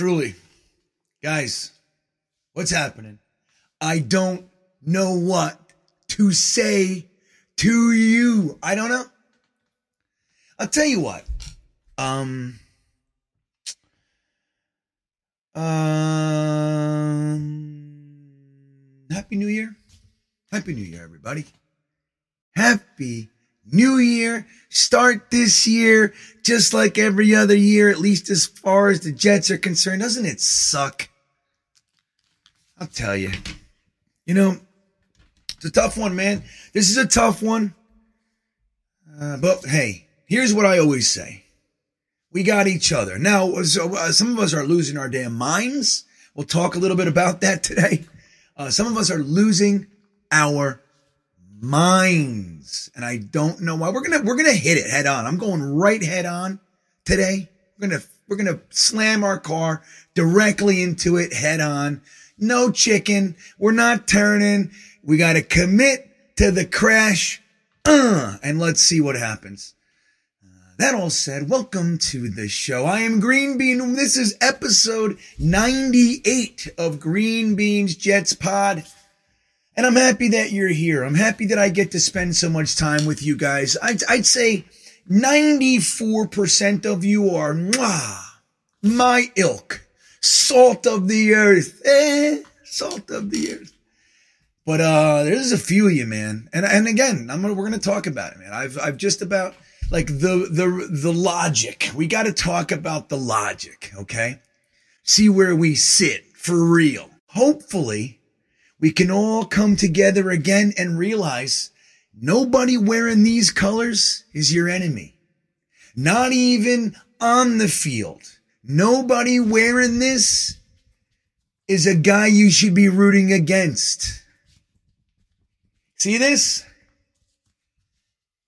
Truly. Guys, what's happening? I don't know what to say to you. I don't know. I'll tell you what. Um um Happy New Year. Happy New Year, everybody. Happy New Year. Start this year just like every other year, at least as far as the Jets are concerned. Doesn't it suck? I'll tell you. You know, it's a tough one, man. This is a tough one. Uh, but hey, here's what I always say. We got each other. Now, so, uh, some of us are losing our damn minds. We'll talk a little bit about that today. Uh, some of us are losing our minds, and I don't know why. We're gonna we're gonna hit it head on. I'm going right head on today. We're gonna we're gonna slam our car directly into it head on. No chicken. We're not turning. We got to commit to the crash. Uh, and let's see what happens. Uh, that all said, welcome to the show. I am Green Bean. This is episode 98 of Green Beans Jets Pod. And I'm happy that you're here. I'm happy that I get to spend so much time with you guys. I'd, I'd say 94% of you are mwah, my ilk, salt of the earth, eh, salt of the earth. But uh, there's a few of you, man. And and again, I'm gonna, we're to talk about it, man. I've I've just about like the the the logic. We got to talk about the logic, okay? See where we sit for real. Hopefully, we can all come together again and realize nobody wearing these colors is your enemy. Not even on the field. Nobody wearing this is a guy you should be rooting against. See this?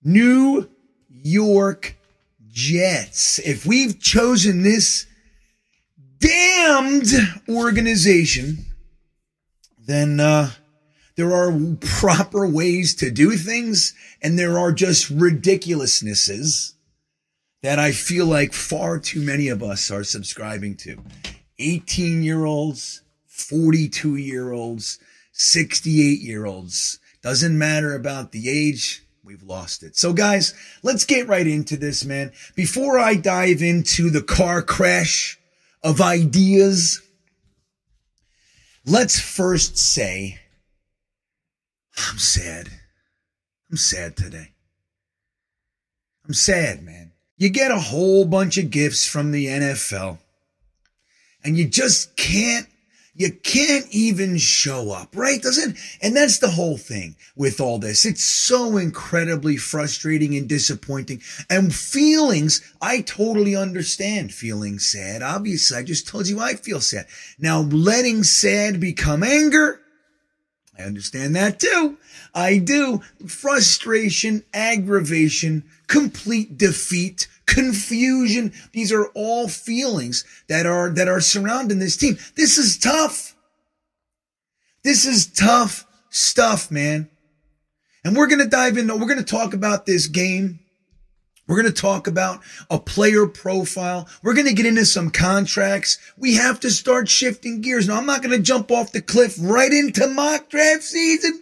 New York Jets. If we've chosen this damned organization, then uh, there are proper ways to do things, and there are just ridiculousnesses that I feel like far too many of us are subscribing to. 18 year olds, 42 year olds, 68 year olds. Doesn't matter about the age. We've lost it. So guys, let's get right into this, man. Before I dive into the car crash of ideas, let's first say I'm sad. I'm sad today. I'm sad, man. You get a whole bunch of gifts from the NFL and you just can't you can't even show up, right? Doesn't, and that's the whole thing with all this. It's so incredibly frustrating and disappointing and feelings. I totally understand feeling sad. Obviously, I just told you I feel sad. Now letting sad become anger. I understand that too. I do. Frustration, aggravation, complete defeat, confusion. These are all feelings that are, that are surrounding this team. This is tough. This is tough stuff, man. And we're going to dive into, we're going to talk about this game. We're going to talk about a player profile. We're going to get into some contracts. We have to start shifting gears. Now, I'm not going to jump off the cliff right into mock draft season.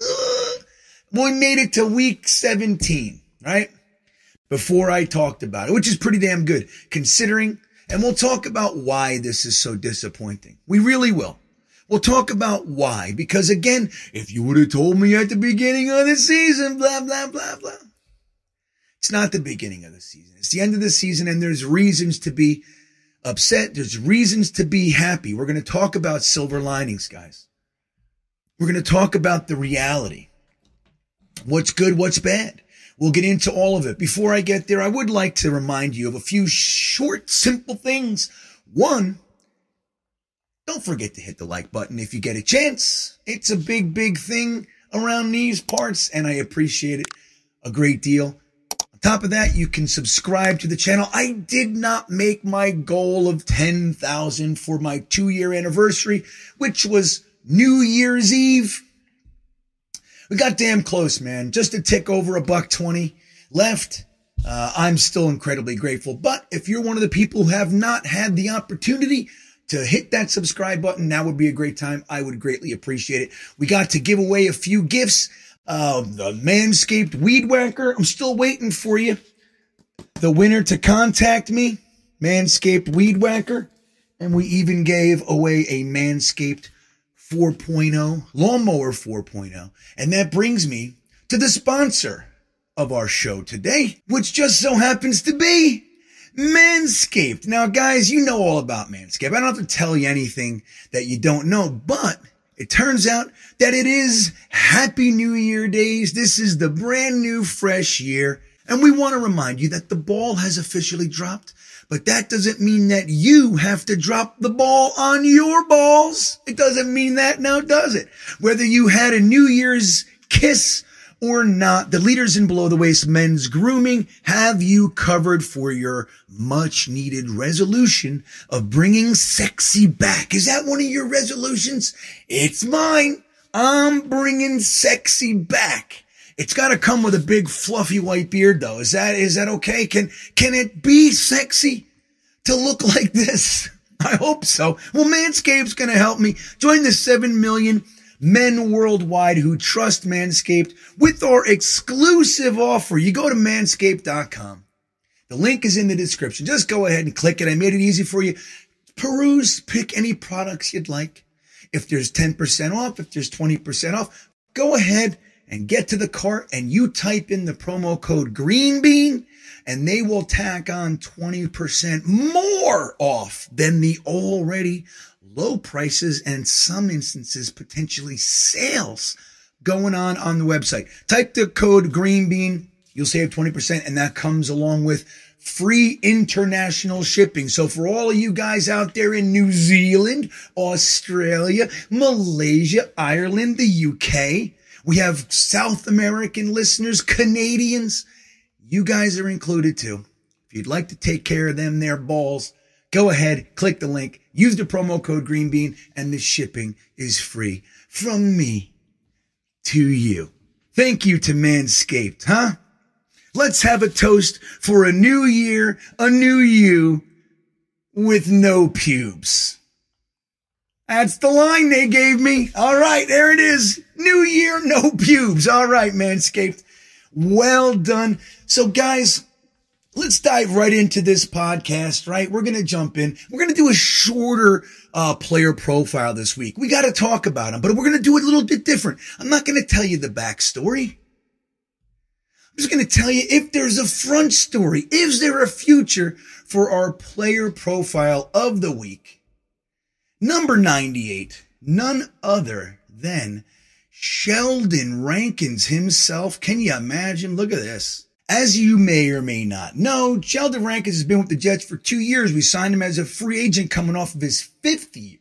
Ugh. We made it to week 17, right? Before I talked about it, which is pretty damn good considering, and we'll talk about why this is so disappointing. We really will. We'll talk about why, because again, if you would have told me at the beginning of the season, blah, blah, blah, blah. It's not the beginning of the season. It's the end of the season and there's reasons to be upset. There's reasons to be happy. We're going to talk about silver linings, guys. We're going to talk about the reality. What's good, what's bad. We'll get into all of it. Before I get there, I would like to remind you of a few short, simple things. One, don't forget to hit the like button if you get a chance. It's a big, big thing around these parts, and I appreciate it a great deal. On top of that, you can subscribe to the channel. I did not make my goal of 10,000 for my two year anniversary, which was New Year's Eve. We got damn close, man. Just a tick over a buck 20 left. Uh, I'm still incredibly grateful. But if you're one of the people who have not had the opportunity to hit that subscribe button, now would be a great time. I would greatly appreciate it. We got to give away a few gifts. Uh, the Manscaped Weed Whacker. I'm still waiting for you. The winner to contact me, Manscaped Weed Whacker. And we even gave away a Manscaped 4.0, Lawnmower 4.0. And that brings me to the sponsor of our show today, which just so happens to be Manscaped. Now, guys, you know all about Manscaped. I don't have to tell you anything that you don't know, but it turns out that it is Happy New Year days. This is the brand new fresh year. And we want to remind you that the ball has officially dropped, but that doesn't mean that you have to drop the ball on your balls. It doesn't mean that now, does it? Whether you had a New Year's kiss or not, the leaders in below the waist men's grooming have you covered for your much needed resolution of bringing sexy back. Is that one of your resolutions? It's mine. I'm bringing sexy back. It's got to come with a big fluffy white beard though. Is that, is that okay? Can, can it be sexy to look like this? I hope so. Well, Manscaped's going to help me join the 7 million men worldwide who trust Manscaped with our exclusive offer. You go to manscaped.com. The link is in the description. Just go ahead and click it. I made it easy for you. Peruse, pick any products you'd like. If there's 10% off, if there's 20% off, go ahead and get to the cart and you type in the promo code green bean and they will tack on 20% more off than the already low prices and some instances potentially sales going on on the website. Type the code green bean. You'll save 20% and that comes along with free international shipping. So for all of you guys out there in New Zealand, Australia, Malaysia, Ireland, the UK, we have South American listeners, Canadians. You guys are included too. If you'd like to take care of them, their balls, go ahead, click the link, use the promo code GreenBean, and the shipping is free from me to you. Thank you to Manscaped, huh? Let's have a toast for a new year, a new you with no pubes. That's the line they gave me. All right, there it is. New year, no pubes. All right, Manscaped. Well done. So guys, let's dive right into this podcast, right? We're going to jump in. We're going to do a shorter uh, player profile this week. We got to talk about him, but we're going to do it a little bit different. I'm not going to tell you the backstory. I'm just going to tell you if there's a front story. Is there a future for our player profile of the week? Number 98, none other than Sheldon Rankins himself. Can you imagine? Look at this. As you may or may not know, Sheldon Rankins has been with the Jets for two years. We signed him as a free agent coming off of his fifth year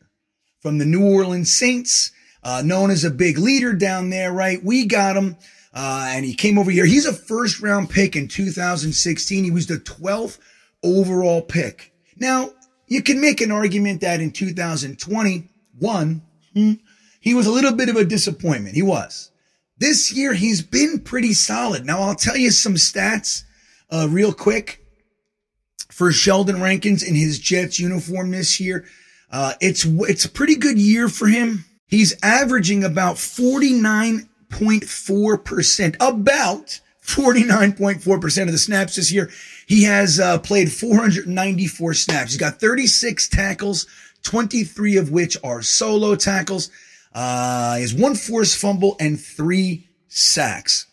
from the New Orleans Saints. uh, known as a big leader down there, right? We got him. Uh, and he came over here. He's a first round pick in 2016. He was the 12th overall pick. Now, you can make an argument that in 2021, hmm, he was a little bit of a disappointment. He was. This year, he's been pretty solid. Now, I'll tell you some stats, uh, real quick for Sheldon Rankins in his Jets uniform this year. Uh, it's, it's a pretty good year for him. He's averaging about 49.4%, about 49.4% of the snaps this year. He has uh, played 494 snaps. He's got 36 tackles, 23 of which are solo tackles. Uh, he has one forced fumble and three sacks.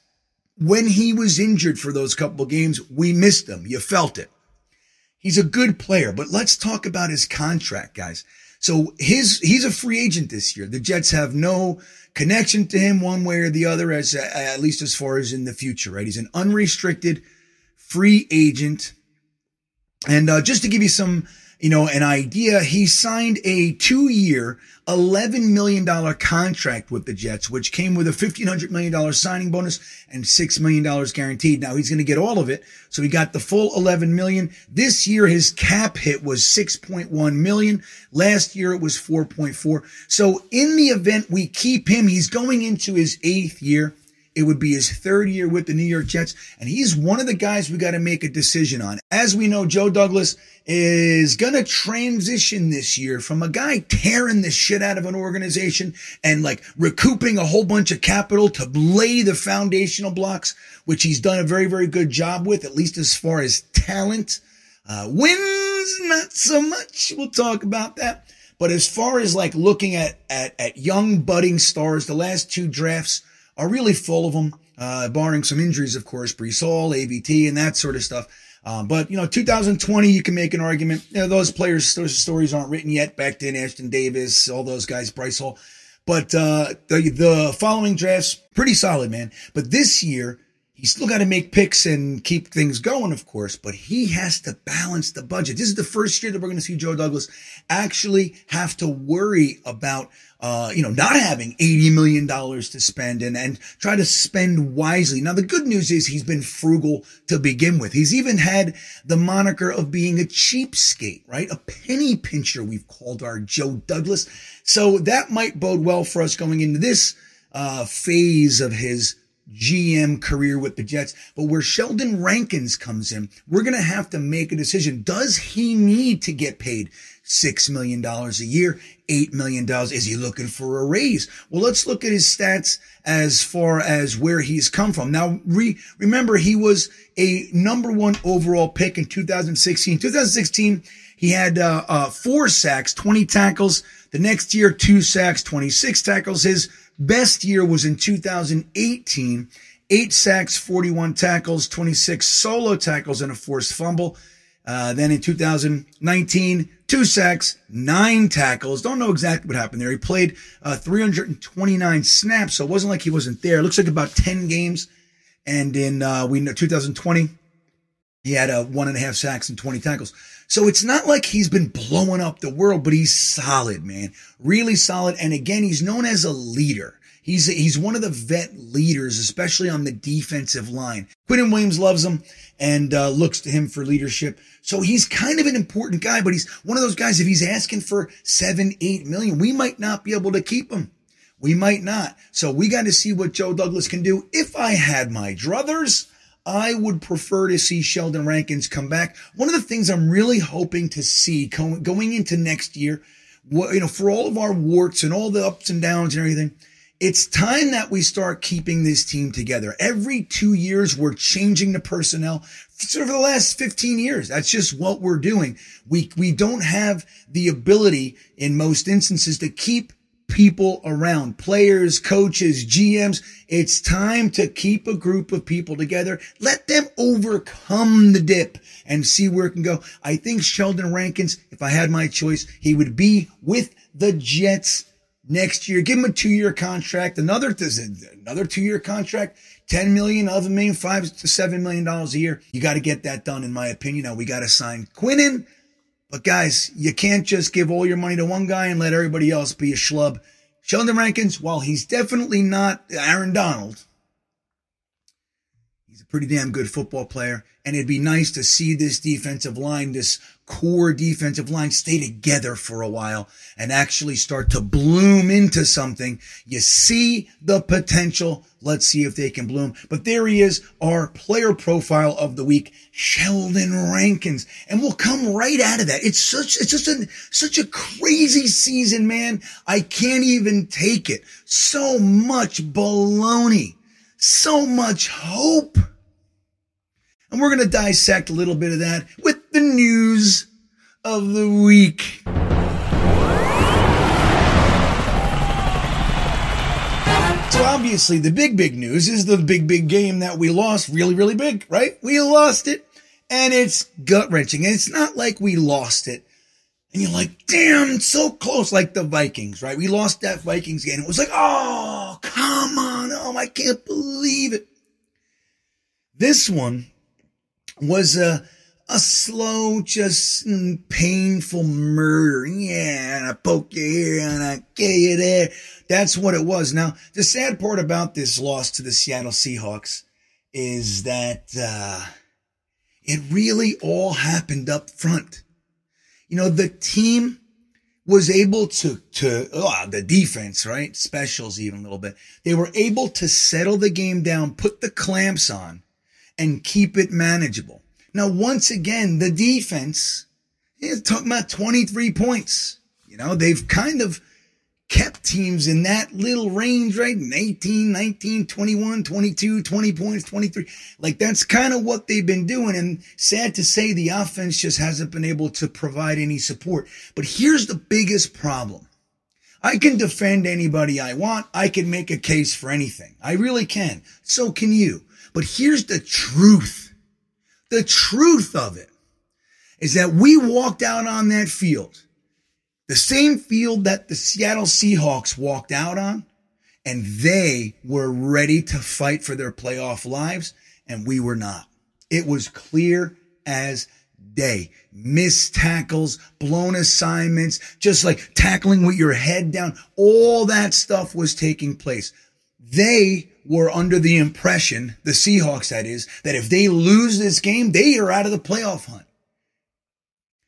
When he was injured for those couple games, we missed him. You felt it. He's a good player, but let's talk about his contract, guys. So his, he's a free agent this year. The Jets have no connection to him one way or the other, as at least as far as in the future, right? He's an unrestricted free agent. And uh, just to give you some you know, an idea. He signed a two year, $11 million contract with the Jets, which came with a $1,500 million signing bonus and $6 million guaranteed. Now he's going to get all of it. So he got the full 11 million. This year, his cap hit was 6.1 million. Last year, it was 4.4. So in the event we keep him, he's going into his eighth year. It would be his third year with the New York Jets, and he's one of the guys we got to make a decision on. As we know, Joe Douglas is going to transition this year from a guy tearing the shit out of an organization and like recouping a whole bunch of capital to lay the foundational blocks, which he's done a very, very good job with, at least as far as talent. Uh, wins, not so much. We'll talk about that. But as far as like looking at, at, at young budding stars, the last two drafts, are really full of them, uh, barring some injuries, of course, Breece Hall, AVT, and that sort of stuff. Um, but you know, 2020, you can make an argument. You know, those players, those stories aren't written yet. Back then, Ashtyn Davis, all those guys, Bryce Hall. But uh, the the following drafts, pretty solid, man. But this year, he's still got to make picks and keep things going, of course, but he has to balance the budget. This is the first year that we're going to see Joe Douglas actually have to worry about, uh, you know, not having $80 million to spend and, and try to spend wisely. Now, the good news is he's been frugal to begin with. He's even had the moniker of being a cheapskate, right? A penny pincher, we've called our Joe Douglas. So that might bode well for us going into this, uh, phase of his GM career with the Jets. But where Sheldon Rankins comes in, we're going to have to make a decision. Does he need to get paid $6 million a year? $8 million? Is he looking for a raise? Well, let's look at his stats as far as where he's come from. Now, re- remember, he was a number one overall pick in 2016. 2016, he had uh, uh, four sacks, 20 tackles. The next year, two sacks, 26 tackles. His Best year was in 2018. Eight sacks, 41 tackles, 26 solo tackles, and a forced fumble. Uh, then in 2019, two sacks, nine tackles. Don't know exactly what happened there. He played uh, 329 snaps, so it wasn't like he wasn't there. It looks like about 10 games. And in uh, we know 2020, he had a uh, one and a half sacks and 20 tackles. So it's not like he's been blowing up the world, but he's solid, man. Really solid. And again, he's known as a leader. He's, he's one of the vet leaders, especially on the defensive line. Quinnen Williams loves him and uh, looks to him for leadership. So he's kind of an important guy, but he's one of those guys. If he's asking for seven, eight million, we might not be able to keep him. We might not. So we got to see what Joe Douglas can do. If I had my druthers, I would prefer to see Sheldon Rankins come back. One of the things I'm really hoping to see going into next year, you know, for all of our warts and all the ups and downs and everything, it's time that we start keeping this team together. Every two years, we're changing the personnel. Sort of the last 15 years, that's just what we're doing. We, we don't have the ability in most instances to keep people around, players, coaches, GMs. It's time to keep a group of people together. Let them overcome the dip and see where it can go. I think Sheldon Rankins, if I had my choice, he would be with the Jets next year. Give him a two year contract, another, another two year contract, 10 million, 11 million, five to seven million dollars a year. You got to get that done, in my opinion. Now we got to sign Quinnen but guys, you can't just give all your money to one guy and let everybody else be a schlub. Sheldon Rankins, while he's definitely not Aaron Donald, pretty damn good football player. And it'd be nice to see this defensive line, this core defensive line stay together for a while and actually start to bloom into something. You see the potential. Let's see if they can bloom. But there he is, our player profile of the week, Sheldon Rankins. And we'll come right out of that. It's such, it's just a, such a crazy season, man. I can't even take it. So much baloney. So much hope. And we're going to dissect a little bit of that with the news of the week. So obviously the big, big news is the big, big game that we lost really, really big, right? We lost it and it's gut wrenching. And it's not like we lost it and you're like, damn, so close, like the Vikings, right? We lost that Vikings game. It was like, oh, come on. Oh, I can't believe it. This one was a a slow, just painful murder. Yeah, and I poke you here and I kill you there. That's what it was. Now, the sad part about this loss to the Seattle Seahawks is that uh, it really all happened up front. You know, the team was able to, to, oh, the defense, right? Specials even a little bit. They were able to settle the game down, put the clamps on and keep it manageable. Now, once again, the defense is talking about 23 points. You know, they've kind of kept teams in that little range, right? 18, 19, 21, 22, 20 points, 23. Like that's kind of what they've been doing. And sad to say, the offense just hasn't been able to provide any support. But here's the biggest problem. I can defend anybody I want. I can make a case for anything. I really can. So can you. But here's the truth. The truth of it is that we walked out on that field, the same field that the Seattle Seahawks walked out on, and they were ready to fight for their playoff lives, and we were not. It was clear as day. Missed tackles, blown assignments, just like tackling with your head down. All that stuff was taking place. They were under the impression, the Seahawks that is, that if they lose this game, they are out of the playoff hunt.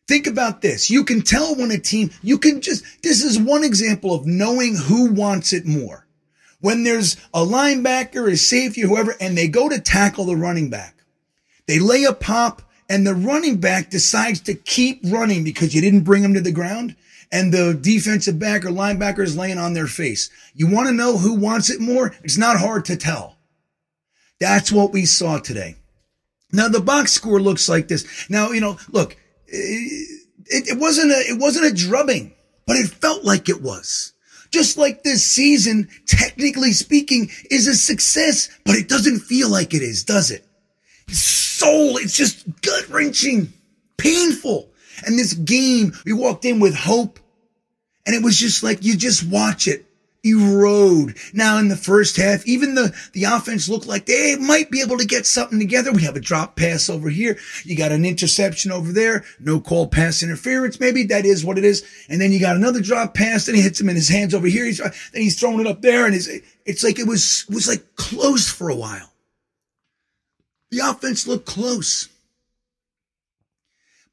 Think about this. You can tell when a team, you can just, this is one example of knowing who wants it more. When there's a linebacker, a safety, whoever, and they go to tackle the running back, they lay a pop and the running back decides to keep running because you didn't bring him to the ground and the defensive back or linebacker is laying on their face. You want to know who wants it more? It's not hard to tell. That's what we saw today. Now the box score looks like this. Now, you know, look, it, it wasn't a, it wasn't a drubbing, but it felt like it was. Just like this season, technically speaking, is a success, but it doesn't feel like it is, does it? Soul, it's just gut wrenching, painful. And this game, we walked in with hope and it was just like, you just watch it erode. Now in the first half, even the, the offense looked like they might be able to get something together. We have a drop pass over here. You got an interception over there. No call pass interference. Maybe that is what it is. And then you got another drop pass. Then he hits him in his hands over here. He's, then he's throwing it up there and it's, it's like it was, was like close for a while. The offense looked close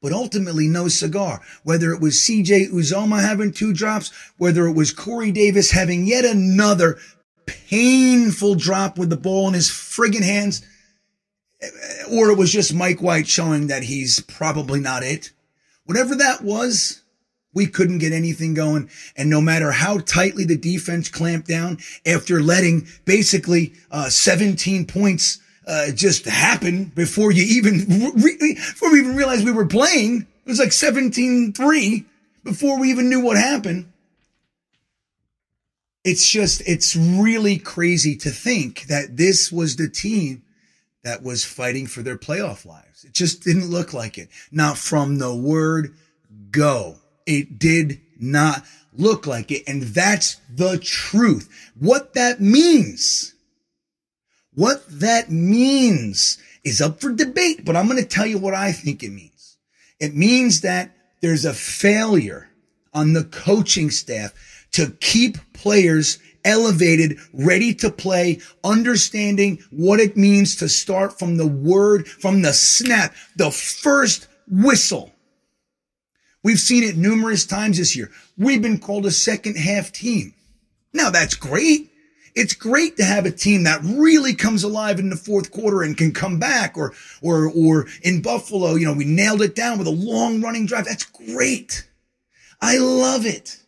but ultimately no cigar. Whether it was CJ Uzomah having two drops, whether it was Corey Davis having yet another painful drop with the ball in his friggin' hands, or it was just Mike White showing that he's probably not it. Whatever that was, we couldn't get anything going. And no matter how tightly the defense clamped down after letting basically uh, 17 points uh, just happened before you even, re- before we even realized we were playing. It was like 17-3 before we even knew what happened. It's just, it's really crazy to think that this was the team that was fighting for their playoff lives. It just didn't look like it. Not from the word go. It did not look like it. And that's the truth. What that means what that means is up for debate, but I'm going to tell you what I think it means. It means that there's a failure on the coaching staff to keep players elevated, ready to play, understanding what it means to start from the word, from the snap, the first whistle. We've seen it numerous times this year. We've been called a second half team. Now that's great. It's great to have a team that really comes alive in the fourth quarter and can come back or, or, or in Buffalo, you know, we nailed it down with a long running drive. That's great. I love it.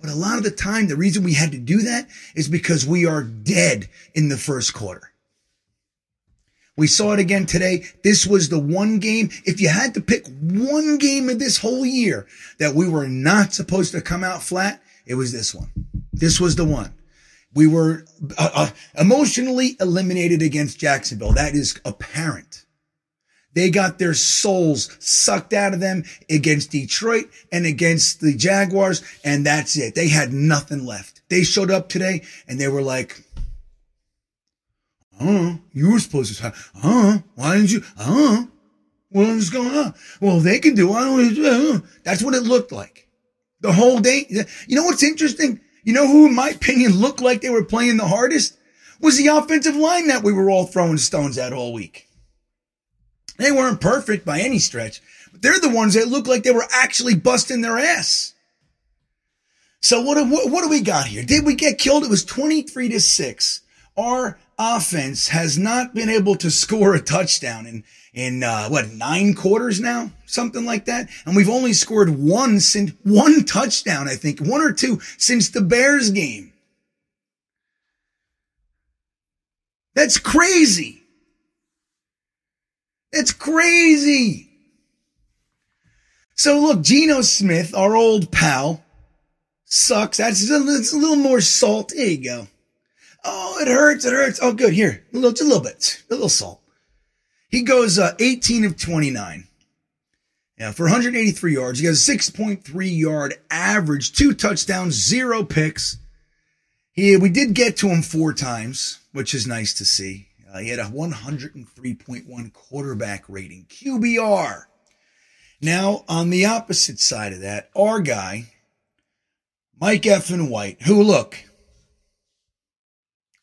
But a lot of the time, the reason we had to do that is because we are dead in the first quarter. We saw it again today. This was the one game. If you had to pick one game of this whole year that we were not supposed to come out flat, it was this one. This was the one. We were uh, uh, emotionally eliminated against Jacksonville. That is apparent. They got their souls sucked out of them against Detroit and against the Jaguars. And that's it. They had nothing left. They showed up today and they were like, uh, you were supposed to, uh, why didn't you, uh, what is going on? Well, they can do, I don't, uh, that's what it looked like. The whole day. You know what's interesting? You know who, in my opinion, looked like they were playing the hardest? Was the offensive line that we were all throwing stones at all week. They weren't perfect by any stretch, but they're the ones that looked like they were actually busting their ass. So what, what, what do we got here? Did we get killed? It was 23 to 6. Our offense has not been able to score a touchdown in, in, uh, what, nine quarters now? Something like that. And we've only scored one since, one touchdown, I think, one or two since the Bears game. That's crazy. It's crazy. So look, Geno Smith, our old pal, sucks. That's a, that's a little more salt. There you go. Oh, it hurts. It hurts. Oh, good. Here, a little, just a little bit, a little salt. He goes uh, 18 of 29. Yeah, for 183 yards. He has 6.3 yard average, two touchdowns, zero picks. He, we did get to him four times, which is nice to see. Uh, he had a 103.1 quarterback rating, QBR. Now, on the opposite side of that, our guy, Mike Effin White, who look,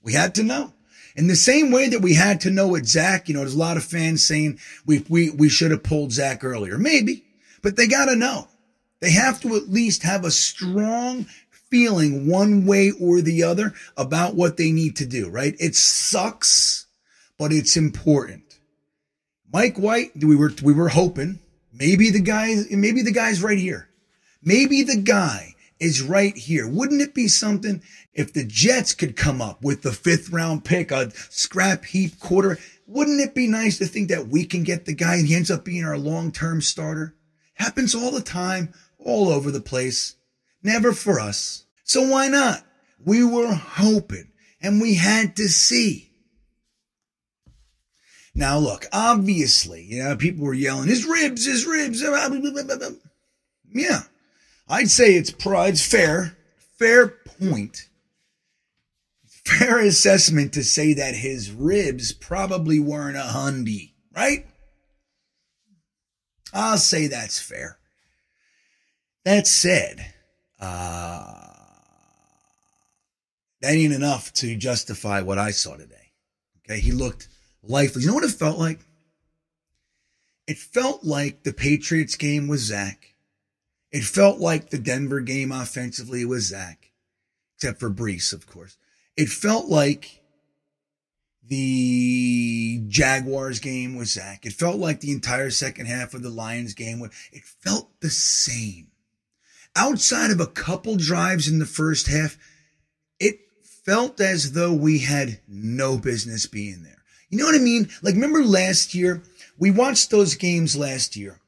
we had to know. In the same way that we had to know with Zach, you know, there's a lot of fans saying we, we, we should have pulled Zach earlier. Maybe, but they got to know. They have to at least have a strong feeling one way or the other about what they need to do, right? It sucks but it's important. Mike White, we were we were hoping maybe the guy maybe the guy's right here. Maybe the guy is right here. Wouldn't it be something if the Jets could come up with the fifth round pick, a scrap heap quarter? Wouldn't it be nice to think that we can get the guy and he ends up being our long term starter? Happens all the time, all over the place. Never for us. So why not? We were hoping and we had to see. Now, look, obviously, you know, people were yelling, his ribs, his ribs. Yeah, I'd say it's, it's fair, fair point, fair assessment to say that his ribs probably weren't a hundy, right? I'll say that's fair. That said, uh, that ain't enough to justify what I saw today. Okay, he looked lifeless. You know what it felt like? It felt like the Patriots game was Zach. It felt like the Denver game offensively was Zach, except for Breece, of course. It felt like the Jaguars game was Zach. It felt like the entire second half of the Lions game. It felt the same. Outside of a couple drives in the first half, it felt as though we had no business being there. You know what I mean? Like, remember last year? We watched those games last year.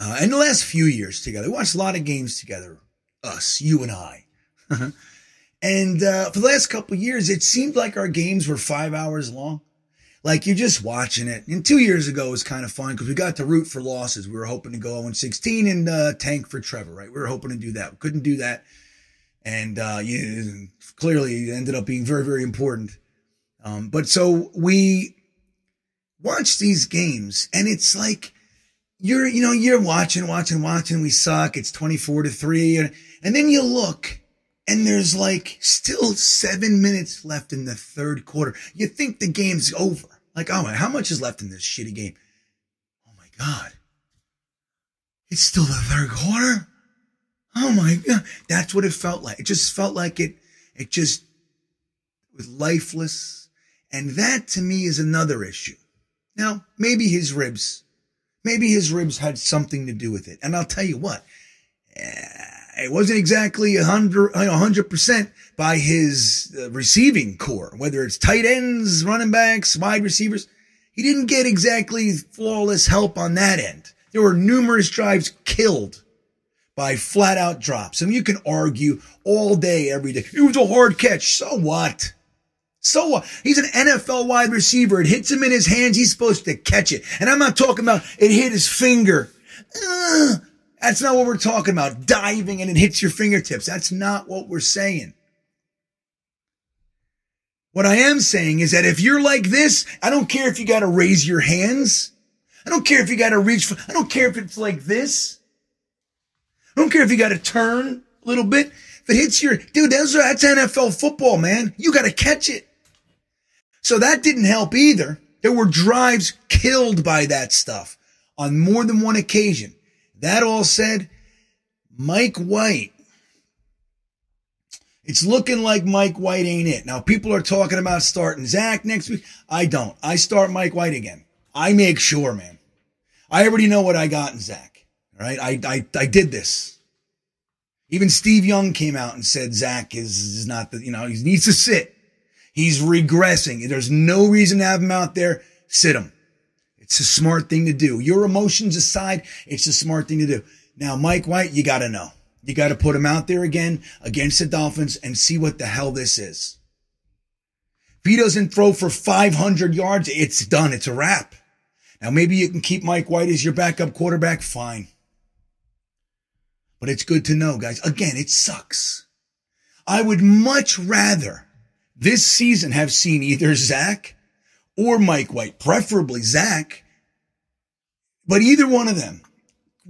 Uh, and the last few years together. We watched a lot of games together. Us, you and I. and uh, for the last couple years, it seemed like our games were five hours long. Like you're just watching it. And two years ago was kind of fun because we got to root for losses. We were hoping to go 0 16 and uh, tank for Trevor, right? We were hoping to do that. We couldn't do that. And uh, you, clearly it ended up being very, very important. Um, but so we watch these games and it's like you're, you know, you're watching, watching, watching. We suck. It's 24 to three. And, and then you look and there's like still seven minutes left in the third quarter. You think the game's over. Like, oh, how much is left in this shitty game? Oh my God. It's still the third quarter. Oh my God. That's what it felt like. It just felt like it, it just was lifeless. And that to me is another issue. Now, maybe his ribs, maybe his ribs had something to do with it. And I'll tell you what, eh, it wasn't exactly a hundred, a hundred percent by his uh, receiving corps, whether it's tight ends, running backs, wide receivers. He didn't get exactly flawless help on that end. There were numerous drives killed by flat out drops. And you can argue all day, every day. It was a hard catch. So what? So what? He's an NFL wide receiver. It hits him in his hands. He's supposed to catch it. And I'm not talking about it hit his finger. Ugh, that's not what we're talking about. Diving and it hits your fingertips. That's not what we're saying. What I am saying is that if you're like this, I don't care if you got to raise your hands. I don't care if you got to reach for, I don't care if it's like this. I don't care if you got to turn a little bit. If it hits your, dude, that's, that's NFL football, man. You got to catch it. So that didn't help either. There were drives killed by that stuff on more than one occasion. That all said, Mike White. It's looking like Mike White ain't it. Now people are talking about starting Zach next week. I don't. I start Mike White again. I make sure, man. I already know what I got in Zach. All right. I, I, I did this. Even Steve Young came out and said Zach is, is not the, you know, he needs to sit. He's regressing. There's no reason to have him out there. Sit him. It's a smart thing to do. Your emotions aside, it's a smart thing to do. Now, Mike White, you got to know. You got to put him out there again against the Dolphins and see what the hell this is. If he doesn't throw for 500 yards, it's done. It's a wrap. Now, maybe you can keep Mike White as your backup quarterback. Fine. But it's good to know, guys. Again, it sucks. I would much rather this season have seen either Zach or Mike White, preferably Zach, but either one of them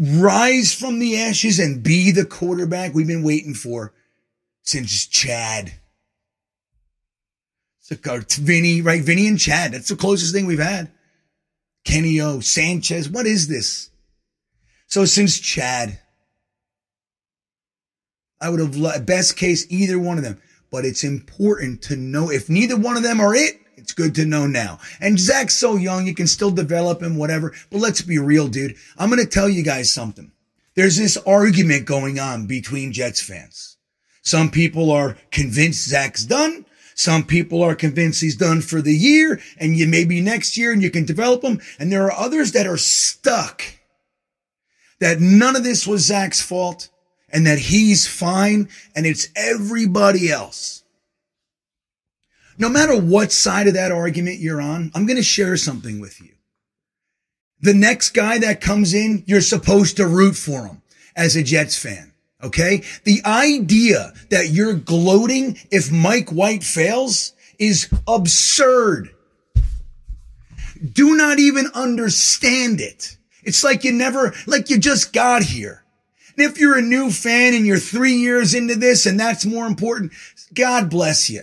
rise from the ashes and be the quarterback we've been waiting for since Chad. It's Vinny, right? Vinny and Chad. That's the closest thing we've had. Kenny O, Sanchez. What is this? So since Chad, I would have, best case, either one of them. But it's important to know if neither one of them are it, it's good to know now. And Zach's so young, you can still develop him, whatever. But let's be real, dude. I'm going to tell you guys something. There's this argument going on between Jets fans. Some people are convinced Zach's done. Some people are convinced he's done for the year and you maybe next year and you can develop him. And there are others that are stuck that none of this was Zach's fault and that he's fine and it's everybody else. No matter what side of that argument you're on, I'm going to share something with you. The next guy that comes in, you're supposed to root for him as a Jets fan. Okay. The idea that you're gloating if Mike White fails is absurd. Do not even understand it. It's like you never, like you just got here. And if you're a new fan and you're three years into this and that's more important, God bless you.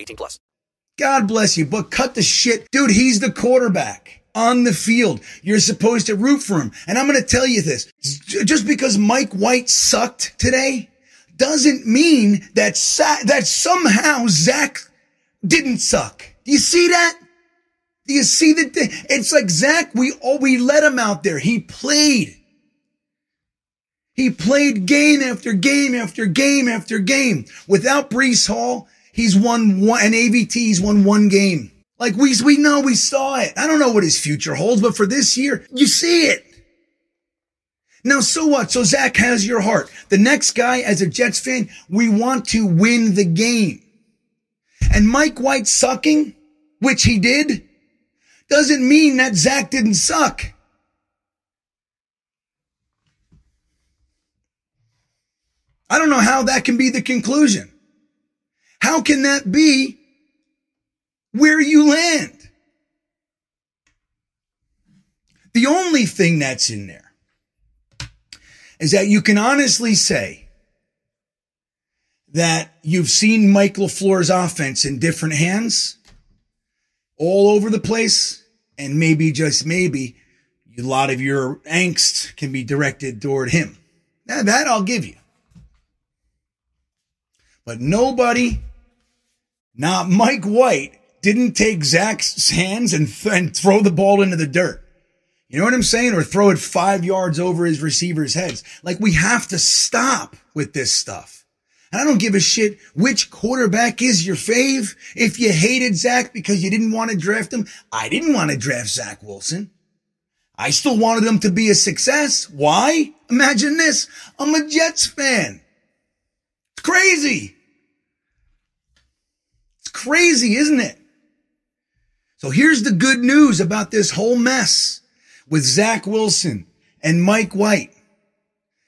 18 plus. God bless you, but cut the shit. Dude, he's the quarterback on the field. You're supposed to root for him. And I'm going to tell you this. Just because Mike White sucked today doesn't mean that, sa- that somehow Zach didn't suck. Do you see that? Do you see that? It's like Zach, we, oh, we let him out there. He played. He played game after game after game after game. Without Breece Hall, he's won one, and AVT, he's won one game. Like we, we know, we saw it. I don't know what his future holds, but for this year, you see it. Now, so what? So Zach has your heart. The next guy, as a Jets fan, we want to win the game. And Mike White sucking, which he did, doesn't mean that Zach didn't suck. I don't know how that can be the conclusion. How can that be where you land? The only thing that's in there is that you can honestly say that you've seen Mike LaFleur's offense in different hands all over the place. And maybe, just maybe, a lot of your angst can be directed toward him. Now, that I'll give you. But nobody, not Mike White, didn't take Zach's hands and, th- and throw the ball into the dirt. You know what I'm saying? Or throw it five yards over his receivers' heads. Like we have to stop with this stuff. And I don't give a shit which quarterback is your fave. If you hated Zach because you didn't want to draft him, I didn't want to draft Zach Wilson. I still wanted him to be a success. Why? Imagine this. I'm a Jets fan. It's crazy. Crazy, isn't it? So here's the good news about this whole mess with Zach Wilson and Mike White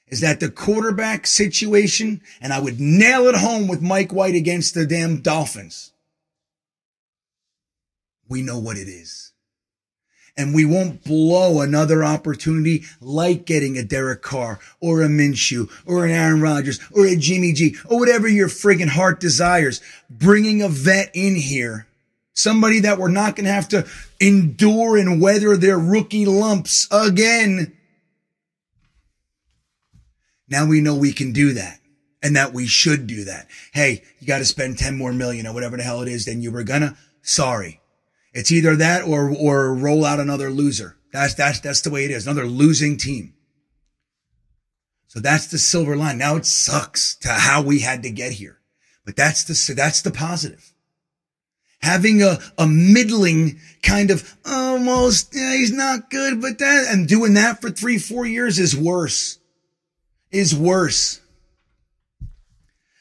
is that the quarterback situation, and I would nail it home with Mike White against the damn Dolphins. We know what it is. And we won't blow another opportunity like getting a Derek Carr or a Minshew or an Aaron Rodgers or a Jimmy G or whatever your friggin' heart desires. Bringing a vet in here Somebody that we're not going to have to endure and weather their rookie lumps again. Now we know we can do that and that we should do that. Hey, you got to spend 10 more million or whatever the hell it is than you were gonna. Sorry. It's either that or, or roll out another loser. That's, that's, that's the way it is. Another losing team. So that's the silver line. Now it sucks to how we had to get here, but that's the, that's the positive. Having a, a middling kind of almost, yeah, he's not good, but that, and doing that for three, four years is worse, is worse.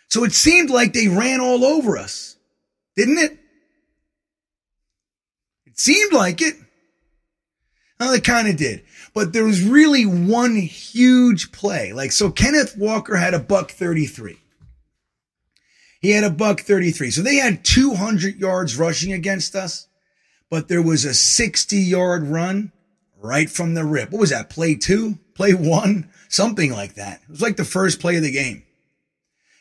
So it seemed like they ran all over us, didn't it? It seemed like it. Well, it kind of did. But there was really one huge play. Like, so Kenneth Walker had a buck 33. He had a buck 33. So they had 200 yards rushing against us, but there was a 60 yard run right from the rip. What was that? Play two? Play one? Something like that. It was like the first play of the game.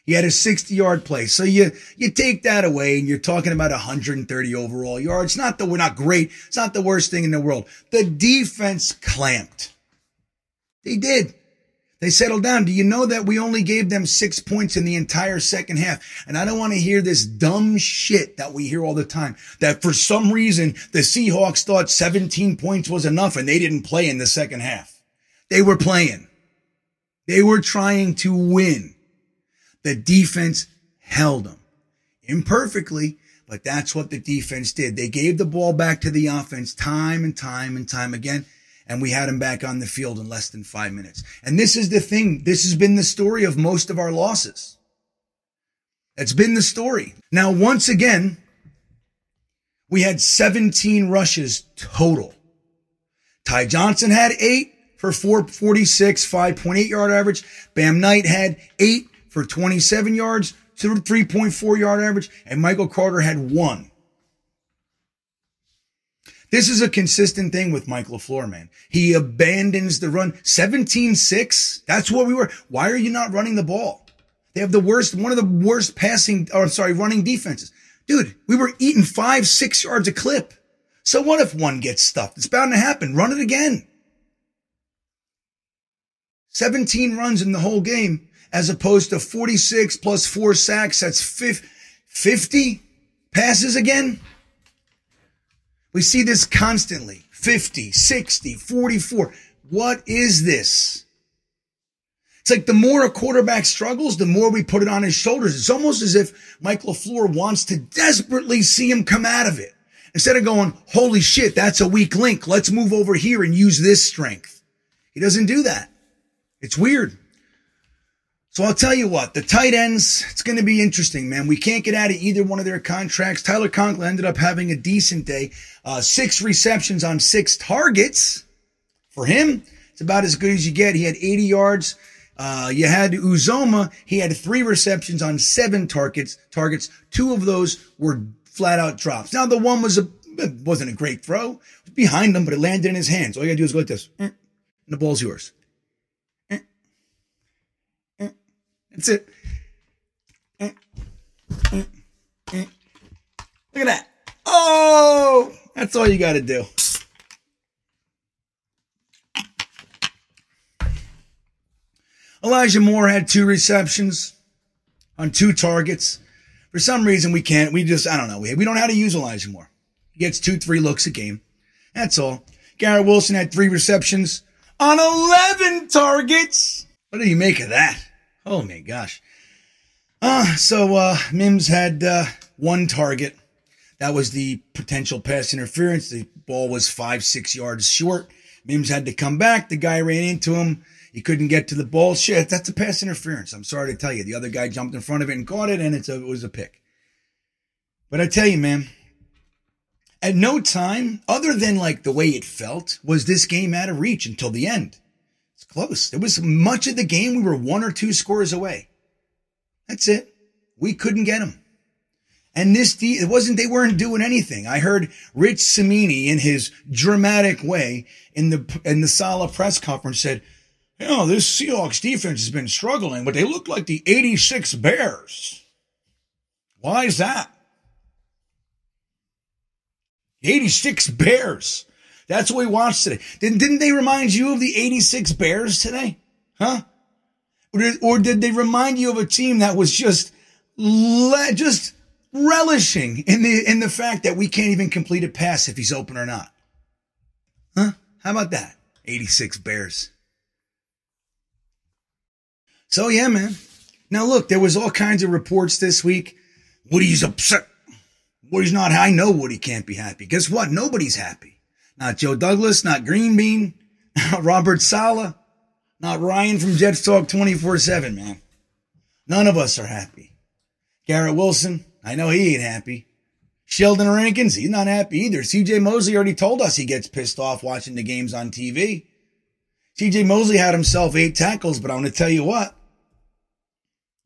He had a 60 yard play. So you, you take that away and you're talking about 130 overall yards. Not that we're not great. It's not the worst thing in the world. The defense clamped. They did. They settled down. Do you know that we only gave them six points in the entire second half? And I don't want to hear this dumb shit that we hear all the time that for some reason the Seahawks thought 17 points was enough and they didn't play in the second half. They were playing. They were trying to win. The defense held them imperfectly, but that's what the defense did. They gave the ball back to the offense time and time and time again. And we had them back on the field in less than five minutes. And this is the thing. This has been the story of most of our losses. It's been the story. Now, once again, we had 17 rushes total. Ty Johnson had eight for 446, 5.8 yard average. Bam Knight had eight for 27 yards, 3.4 yard average. And Michael Carter had one. This is a consistent thing with Mike LaFleur, man. He abandons the run. 17-6. That's what we were. Why are you not running the ball? They have the worst, one of the worst passing, or I'm sorry, running defenses. Dude, we were eating five, six yards a clip. So what if one gets stuffed? It's bound to happen. Run it again. 17 runs in the whole game as opposed to 46 plus four sacks. That's 50 passes again. We see this constantly 50, 60, 44. What is this? It's like the more a quarterback struggles, the more we put it on his shoulders. It's almost as if Mike LaFleur wants to desperately see him come out of it. Instead of going, holy shit, that's a weak link. Let's move over here and use this strength. He doesn't do that. It's weird. So I'll tell you what, the tight ends, it's going to be interesting, man. We can't get out of either one of their contracts. Tyler Conklin ended up having a decent day. Uh, six receptions on six targets. For him, it's about as good as you get. He had 80 yards. Uh, you had Uzomah. He had three receptions on seven targets. Targets. Two of those were flat out drops. Now the one was a wasn't a great throw. It was behind him, but it landed in his hands. All you gotta do is go like this, and the ball's yours. That's it. Eh, eh, eh. Look at that. Oh, that's all you got to do. Elijah Moore had two receptions on two targets. For some reason, we can't. We just, I don't know. We, we don't know how to use Elijah Moore. He gets two, three looks a game. That's all. Garrett Wilson had three receptions on 11 targets. What do you make of that? Oh my gosh. Uh, so uh, Mims had uh, one target. That was the potential pass interference. The ball was five, six yards short. Mims had to come back. The guy ran into him. He couldn't get to the ball. Shit, that's a pass interference. I'm sorry to tell you. The other guy jumped in front of it and caught it, and it's a, it was a pick. But I tell you, man, at no time, other than like the way it felt, was this game out of reach until the end. Close. It was much of the game. We were one or two scores away. That's it. We couldn't get them. And this, it wasn't, they weren't doing anything. I heard Rich Cimini in his dramatic way in the, in the Saleh press conference said, you know, this Seahawks defense has been struggling, but they look like the 86 Bears. Why is that? 86 Bears. That's what we watched today. Didn't, didn't they remind you of the 86 Bears today? Huh? Or did, or did they remind you of a team that was just, le- just relishing in the, in the fact that we can't even complete a pass if he's open or not? Huh? How about that? 86 Bears. So yeah, man. Now look, there was all kinds of reports this week. Woody's upset. Woody's not, I know Woody can't be happy. Guess what? Nobody's happy. Not Joe Douglas, not Green Bean, not Robert Saleh, not Ryan from Jets Talk 24 7, man. None of us are happy. Garrett Wilson, I know he ain't happy. Sheldon Rankins, he's not happy either. CJ Mosley already told us he gets pissed off watching the games on TV. CJ Mosley had himself eight tackles, but I'm going to tell you what.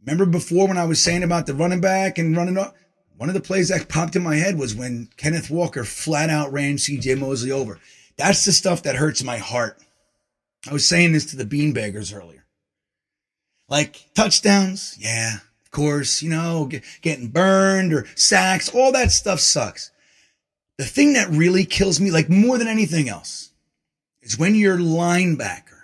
Remember before when I was saying about the running back and running up? One of the plays that popped in my head was when Kenneth Walker flat out ran CJ Mosley over. That's the stuff that hurts my heart. I was saying this to the beanbaggers earlier. Like touchdowns, yeah, of course, you know, get, getting burned or sacks, all that stuff sucks. The thing that really kills me, like more than anything else, is when your linebacker,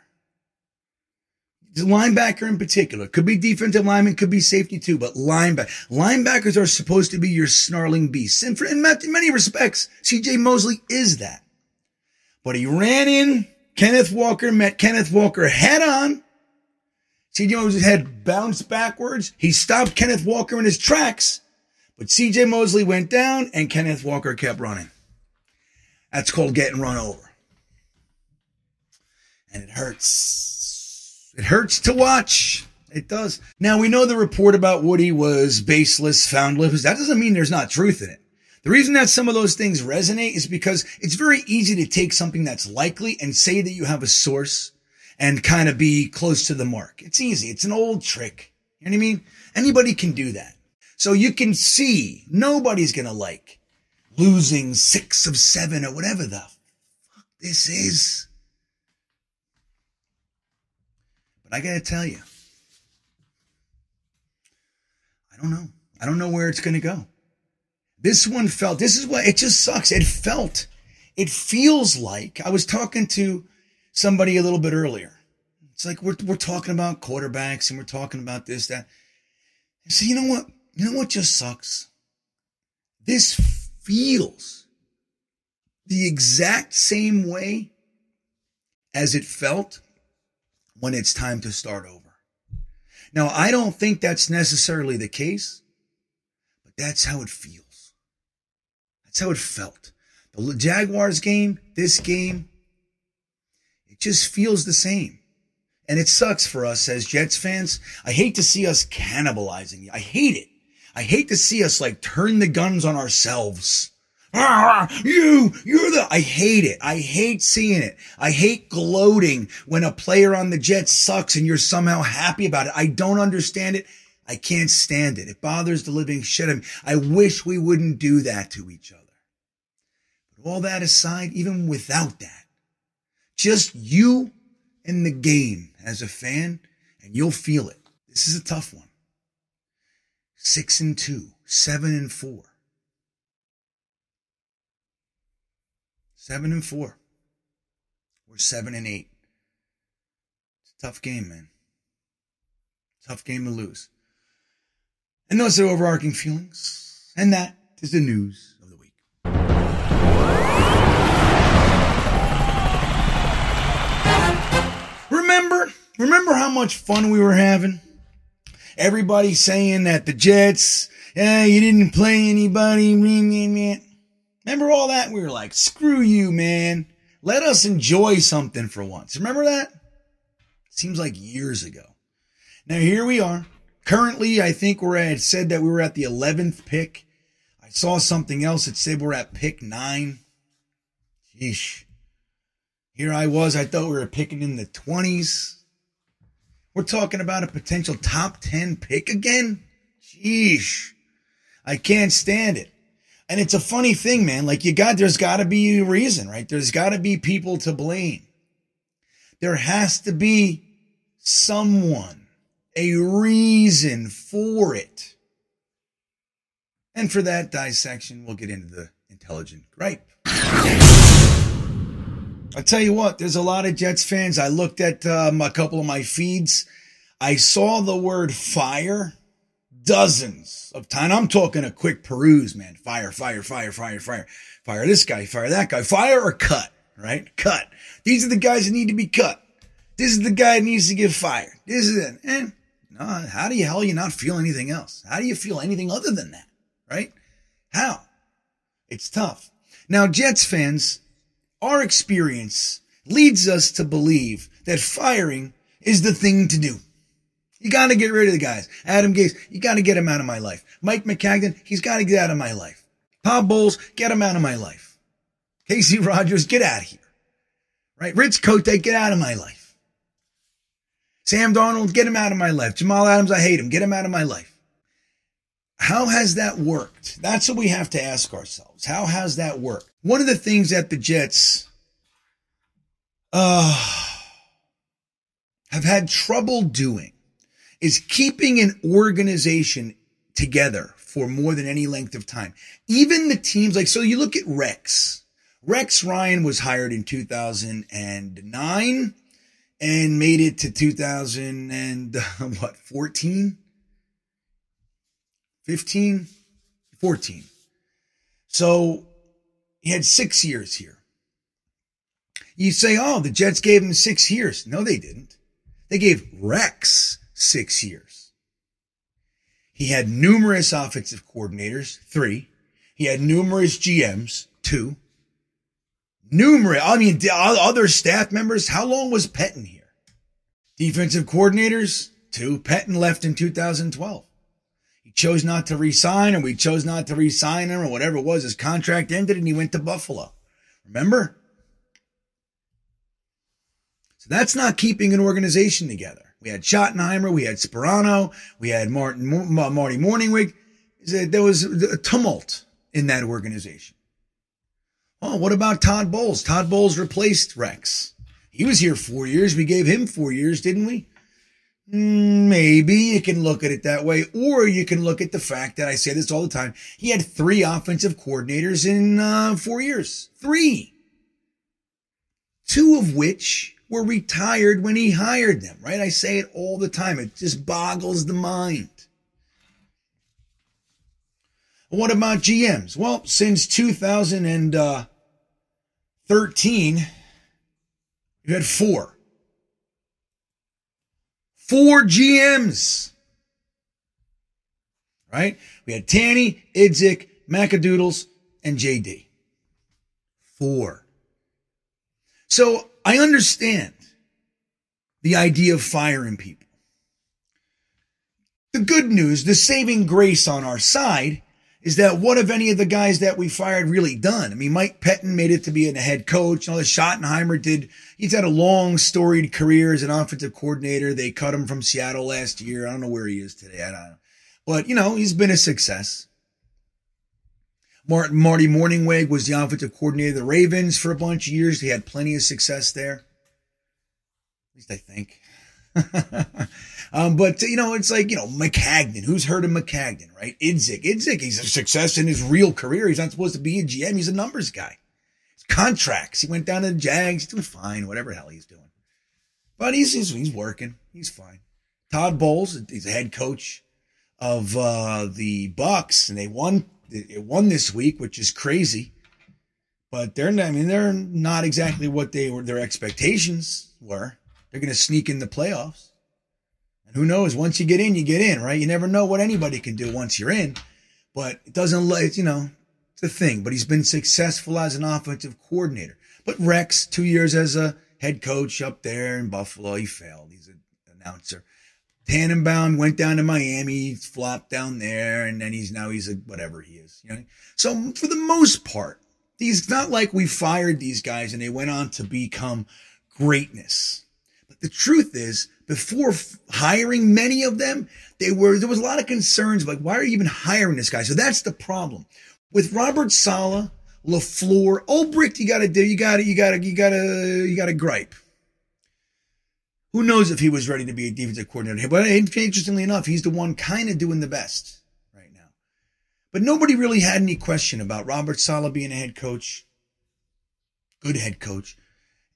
linebacker in particular, could be defensive lineman, could be safety too, but linebacker, linebackers are supposed to be your snarling beasts. And for, in many respects, CJ Mosley is that. But he ran in, Kenneth Walker met Kenneth Walker head on. CJ Mosley's head bounced backwards. He stopped Kenneth Walker in his tracks, but CJ Mosley went down and Kenneth Walker kept running. That's called getting run over. And it hurts. It hurts to watch. It does. Now we know the report about Woody was baseless, foundless. That doesn't mean there's not truth in it. The reason that some of those things resonate is because it's very easy to take something that's likely and say that you have a source and kind of be close to the mark. It's easy. It's an old trick. You know what I mean? Anybody can do that. So you can see nobody's going to like losing six of seven or whatever the fuck this is. But I got to tell you, I don't know. I don't know where it's going to go. This one felt, this is what it just sucks. It felt, it feels like I was talking to somebody a little bit earlier. It's like we're, we're talking about quarterbacks and we're talking about this, that. So you know what? You know what just sucks? This feels the exact same way as it felt when it's time to start over. Now, I don't think that's necessarily the case, but that's how it feels. That's how it felt. The Jaguars game, this game, it just feels the same. And it sucks for us as Jets fans. I hate to see us cannibalizing. I hate it. I hate to see us like turn the guns on ourselves. You, you're the, I hate it. I hate seeing it. I hate gloating when a player on the Jets sucks and you're somehow happy about it. I don't understand it. I can't stand it. It bothers the living shit out of me. I wish we wouldn't do that to each other. But all that aside, even without that, just you and the game as a fan, and you'll feel it. This is a tough one. Six and two, seven and four. Seven and four. We're seven and eight. It's a tough game, man. Tough game to lose. And those are overarching feelings. And that is the news of the week. Remember, remember how much fun we were having? Everybody saying that the Jets, yeah, you didn't play anybody. Remember all that? We were like, screw you, man. Let us enjoy something for once. Remember that? Seems like years ago. Now here we are. Currently, I think we're at, said that we were at the 11th pick. I saw something else that said we're at pick nine. Sheesh. Here I was. I thought we were picking in the 20s. We're talking about a potential top 10 pick again. Sheesh. I can't stand it. And it's a funny thing, man. Like you got, there's got to be a reason, right? There's got to be people to blame. There has to be someone, a reason for it. And for that dissection, we'll get into the intelligent gripe. I tell you what, there's a lot of Jets fans. I looked at um, a couple of my feeds. I saw the word fire dozens of times. I'm talking a quick peruse, man. Fire, fire, fire, fire, fire, fire this guy, fire that guy, fire or cut, right? Cut. These are the guys that need to be cut. This is the guy that needs to get fired. This is it. And how do you hell you not feel anything else? How do you feel anything other than that? Right? How? It's tough. Now, Jets fans, our experience leads us to believe that firing is the thing to do. You got to get rid of the guys. Adam Gase, you got to get him out of my life. Mike Maccagnan, he's got to get out of my life. Todd Bowles, get him out of my life. Casey Rogers, get out of here. Right? Rich Cote, get out of my life. Sam Darnold, get him out of my life. Jamal Adams, I hate him. Get him out of my life. How has that worked? That's what we have to ask ourselves. How has that worked? One of the things that the Jets uh, have had trouble doing is keeping an organization together for more than any length of time. Even the teams like, so you look at Rex. Rex Ryan was hired in 2009 and made it to 2000 and what, 14? 15? 14. So he had six years here. You say, oh, the Jets gave him six years. No, they didn't. They gave Rex six years. He had numerous offensive coordinators, three. He had numerous GMs, two. Numerous, I mean, uh, other staff members. How long was Pettine here? Defensive coordinators, two. Pettine left in 2012. He chose not to resign, or we chose not to resign him, or whatever it was. His contract ended and he went to Buffalo. Remember? So that's not keeping an organization together. We had Schottenheimer, we had Sparano, we had Martin, Marty Mornhinweg. There was a tumult in that organization. Oh, what about Todd Bowles? Todd Bowles replaced Rex. He was here four years. We gave him four years, didn't we? Hmm, maybe you can look at it that way, or you can look at the fact that I say this all the time. He had three offensive coordinators in uh, four years. Three. Two of which were retired when he hired them, right? I say it all the time. It just boggles the mind. What about GMs? Well, since 2013, you had four. Four GMs. Right? We had Tanny, Idzik, Macadoodles, and JD. Four. So I understand the idea of firing people. The good news, the saving grace on our side is that what have any of the guys that we fired really done? I mean, Mike Pettine made it to be a head coach. You know, Schottenheimer did, he's had a long storied career as an offensive coordinator. They cut him from Seattle last year. I don't know where he is today. I don't know. But, you know, he's been a success. Martin, Marty Mornhinweg was the offensive coordinator of the Ravens for a bunch of years. He had plenty of success there. At least I think. um, but you know, it's like you know Maccagnan. Who's heard of Maccagnan, right? Idzik. Idzik. He's a success in his real career. He's not supposed to be a GM. He's a numbers guy. His contracts. He went down to the Jags. He's doing fine. Whatever the hell he's doing. But he's he's, he's working. He's fine. Todd Bowles. He's a head coach of uh, the Bucs, and they won. They won this week, which is crazy. But they're not, I mean they're not exactly what they were. Their expectations were. They're going to sneak in the playoffs. And who knows? Once you get in, you get in, right? You never know what anybody can do once you're in. But it doesn't, it's, you know, it's a thing. But he's been successful as an offensive coordinator. But Rex, two years as a head coach up there in Buffalo, he failed. He's an announcer. Tannenbaum went down to Miami, flopped down there, and then he's now he's a whatever he is. You know? So for the most part, these not like we fired these guys and they went on to become greatness But the truth is, before f- hiring many of them, they were there was a lot of concerns like, why are you even hiring this guy? So that's the problem with Robert Saleh, LaFleur, Ulbrich. You got to do, you got to, you got to, you got to, you got to gripe. Who knows if he was ready to be a defensive coordinator? But interestingly enough, he's the one kind of doing the best right now. But nobody really had any question about Robert Saleh being a head coach, good head coach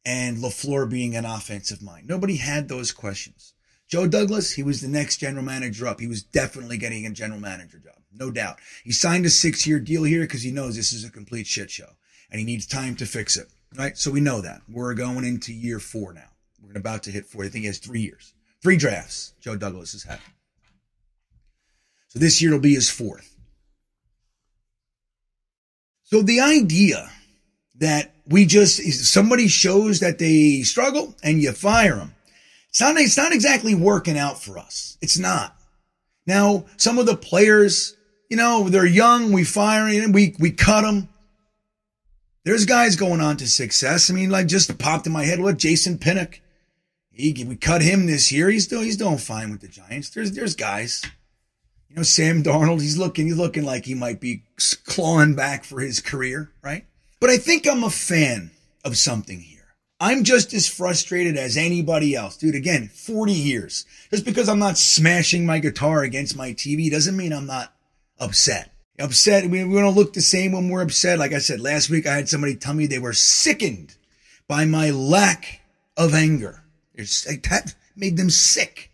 and LaFleur being an offensive mind. Nobody had those questions. Joe Douglas, he was the next general manager up. He was definitely getting a general manager job, no doubt. He signed a six year deal here because he knows this is a complete shit show and he needs time to fix it. Right. So we know that. We're going into year four now. We're about to hit four. I think he has three years, three drafts Joe Douglas has had. So this year will be his fourth. So the idea that we just somebody shows that they struggle and you fire them. It's not it's not exactly working out for us. It's not. Now, some of the players, you know, they're young, we fire them, we we cut them. There's guys going on to success. I mean, like just popped in my head. What Jason Pinnock? He, we cut him this year. He's doing he's doing fine with the Giants. There's there's guys. You know, Sam Darnold. He's looking he's looking like he might be clawing back for his career, right? But I think I'm a fan of something here. I'm just as frustrated as anybody else. Dude, again, 40 years. Just because I'm not smashing my guitar against my TV doesn't mean I'm not upset. Upset, we, we don't look the same when we're upset. Like I said, last week I had somebody tell me they were sickened by my lack of anger. It's, like, that made them sick.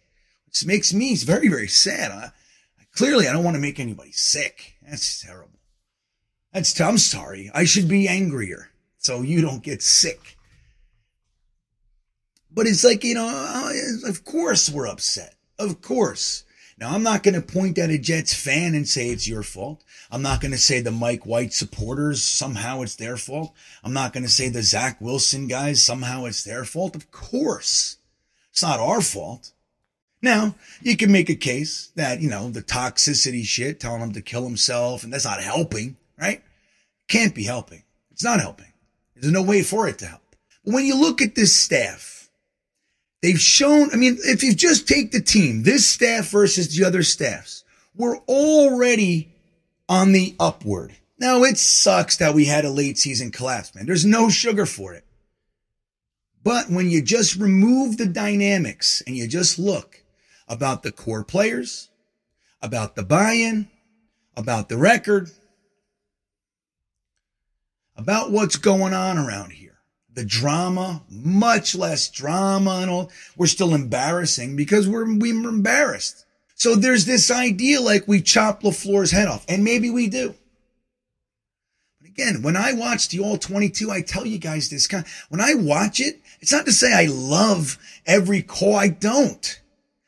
Which makes me very, very sad. I, clearly, I don't want to make anybody sick. That's terrible. That's, I'm sorry. I should be angrier so you don't get sick. But it's like, you know, of course we're upset. Of course. Now, I'm not going to point at a Jets fan and say it's your fault. I'm not going to say the Mike White supporters, somehow it's their fault. I'm not going to say the Zach Wilson guys, somehow it's their fault. Of course. It's not our fault. Now, you can make a case that, you know, the toxicity shit, telling him to kill himself, and that's not helping right? Can't be helping. It's not helping. There's no way for it to help. But when you look at this staff, they've shown, I mean, if you just take the team, this staff versus the other staffs, we're already on the upward. Now it sucks that we had a late season collapse, man. There's no sugar for it. But when you just remove the dynamics and you just look about the core players, about the buy-in, about the record, about what's going on around here. The drama, much less drama and all. We're still embarrassing because we're, we're embarrassed. So there's this idea like we chop LaFleur's head off, and maybe we do. But again, when I watch the All 22, I tell you guys this when I watch it, it's not to say I love every call. I don't.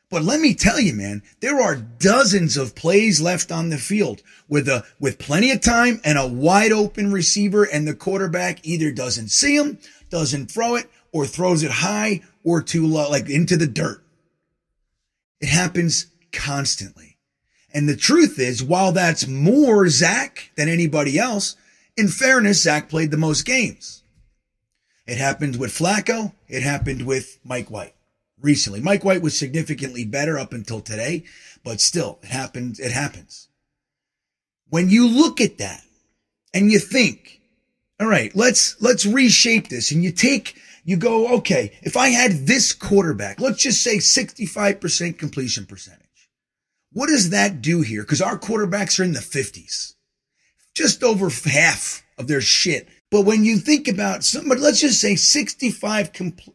But let me tell you, man, there are dozens of plays left on the field with a, with plenty of time and a wide open receiver and the quarterback either doesn't see him, doesn't throw it, or throws it high or too low, like into the dirt. It happens constantly. And the truth is, while that's more Zach than anybody else, in fairness, Zach played the most games. It happened with Flacco. It happened with Mike White recently. Mike White was significantly better up until today, but still, it happened. It happens. When you look at that and you think, all right, let's, let's reshape this and you take, you go, okay, if I had this quarterback, let's just say 65% completion percentage. What does that do here? Because our quarterbacks are in the 50s, just over half of their shit. But when you think about somebody, let's just say 65 compl-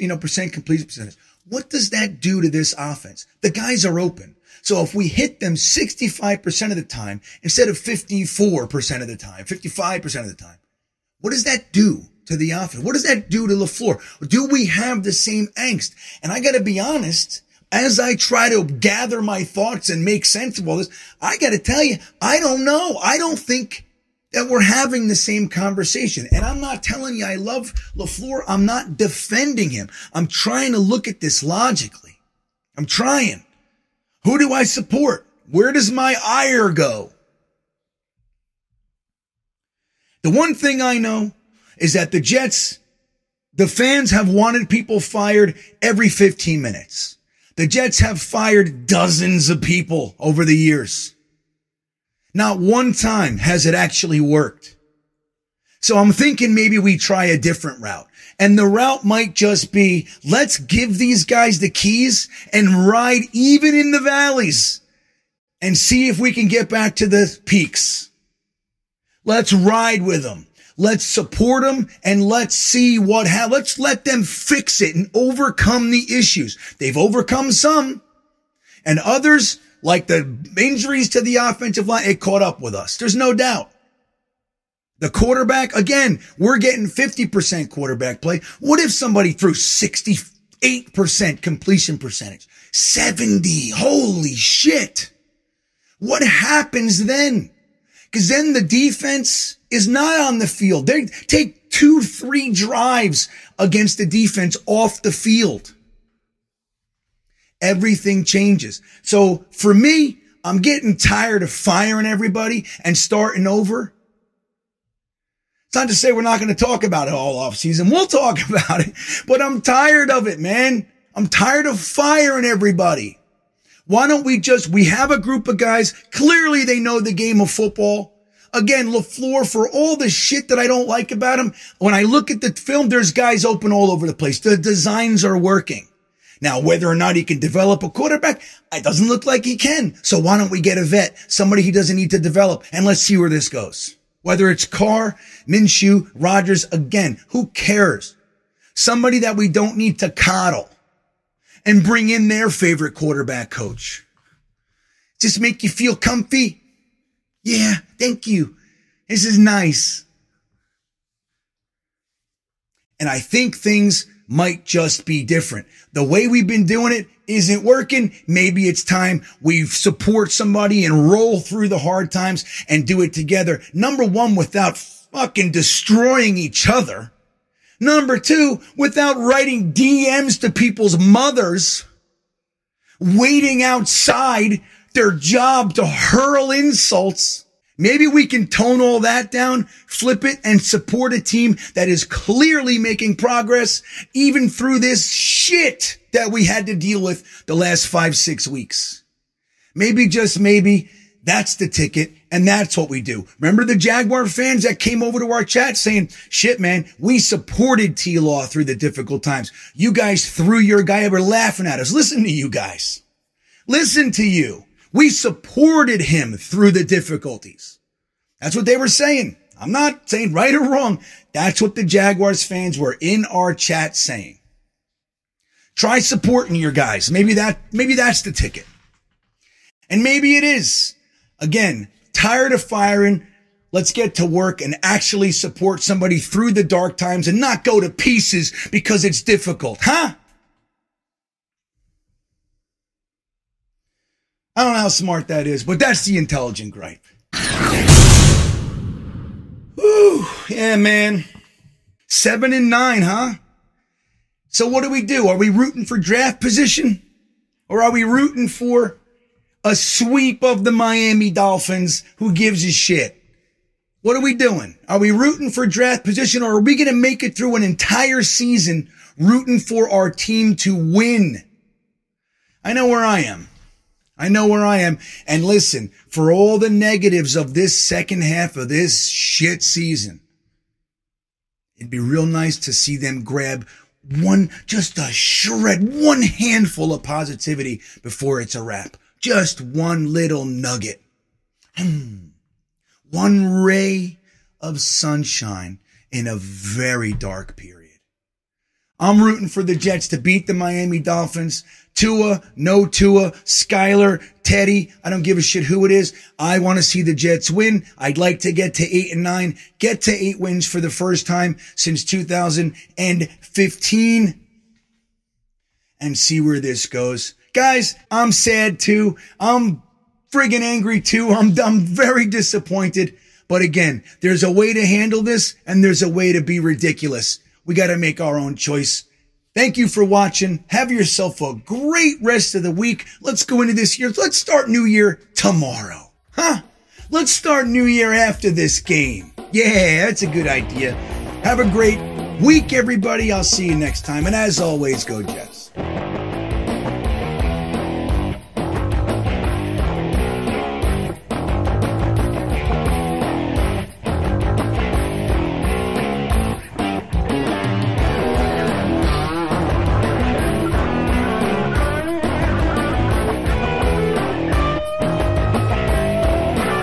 you know, percent completion percentage. What does that do to this offense? The guys are open. So if we hit them 65% of the time instead of 54% of the time, 55% of the time, what does that do to the offense? What does that do to LaFleur? Do we have the same angst? And I got to be honest, as I try to gather my thoughts and make sense of all this, I got to tell you, I don't know. I don't think that we're having the same conversation. And I'm not telling you I love LaFleur. I'm not defending him. I'm trying to look at this logically. I'm trying. Who do I support? Where does my ire go? The one thing I know is that the Jets, the fans have wanted people fired every 15 minutes. The Jets have fired dozens of people over the years. Not one time has it actually worked. So I'm thinking maybe we try a different route. And the route might just be, let's give these guys the keys and ride even in the valleys and see if we can get back to the peaks. Let's ride with them. Let's support them and let's see what ha- let's let them fix it and overcome the issues. They've overcome some and others like the injuries to the offensive line, it caught up with us. There's no doubt. The quarterback, again, we're getting 50% quarterback play. What if somebody threw 68% completion percentage? 70. Holy shit. What happens then? Cause then the defense is not on the field. They take two, three drives against the defense off the field everything changes. So for me, I'm getting tired of firing everybody and starting over. It's not to say we're not going to talk about it all off season. We'll talk about it, but I'm tired of it, man. I'm tired of firing everybody. Why don't we just, we have a group of guys. Clearly they know the game of football. Again, LaFleur, for all the shit that I don't like about him, when I look at the film, there's guys open all over the place. The designs are working. Now, whether or not he can develop a quarterback, it doesn't look like he can. So why don't we get a vet, somebody he doesn't need to develop, and let's see where this goes. Whether it's Carr, Minshew, Rodgers, again, who cares? Somebody that we don't need to coddle and bring in their favorite quarterback coach. Just make you feel comfy. Yeah, thank you. This is nice. And I think things might just be different. The way we've been doing it isn't working. Maybe it's time we support somebody and roll through the hard times and do it together. Number one, without fucking destroying each other. Number two, without writing DMs to people's mothers, waiting outside their job to hurl insults. Maybe we can tone all that down, flip it and support a team that is clearly making progress even through this shit that we had to deal with the last five, six weeks. Maybe just maybe that's the ticket and that's what we do. Remember the Jaguar fans that came over to our chat saying, shit, man, we supported T Law through the difficult times. You guys threw your guy over laughing at us. Listen to you guys. Listen to you. We supported him through the difficulties. That's what they were saying. I'm not saying right or wrong. That's what the Jaguars fans were in our chat saying. Try supporting your guys. Maybe that, maybe that's the ticket. And maybe it is. Again, tired of firing. Let's get to work and actually support somebody through the dark times and not go to pieces because it's difficult. Huh? I don't know how smart that is, but that's the intelligent gripe. Whew, yeah, man. Seven and nine, huh? So what do we do? Are we rooting for draft position? Or are we rooting for a sweep of the Miami Dolphins? Who gives a shit? What are we doing? Are we rooting for draft position or are we going to make it through an entire season rooting for our team to win? I know where I am. I know where I am. And listen, for all the negatives of this second half of this shit season, it'd be real nice to see them grab one, just a shred, one handful of positivity before it's a wrap. Just one little nugget. Hmm. One ray of sunshine in a very dark period. I'm rooting for the Jets to beat the Miami Dolphins. Tua, no Tua, Skylar, Teddy. I don't give a shit who it is. I want to see the Jets win. I'd like to get to eight and nine, get to eight wins for the first time since 2015 and see where this goes. Guys, I'm sad too. I'm friggin' angry too. I'm, I'm very disappointed. But again, there's a way to handle this and there's a way to be ridiculous. We got to make our own choice. Thank you for watching. Have yourself a great rest of the week. Let's go into this year. Let's start New Year tomorrow. Huh? Let's start New Year after this game. Yeah, that's a good idea. Have a great week, everybody. I'll see you next time. And as always, go Jets.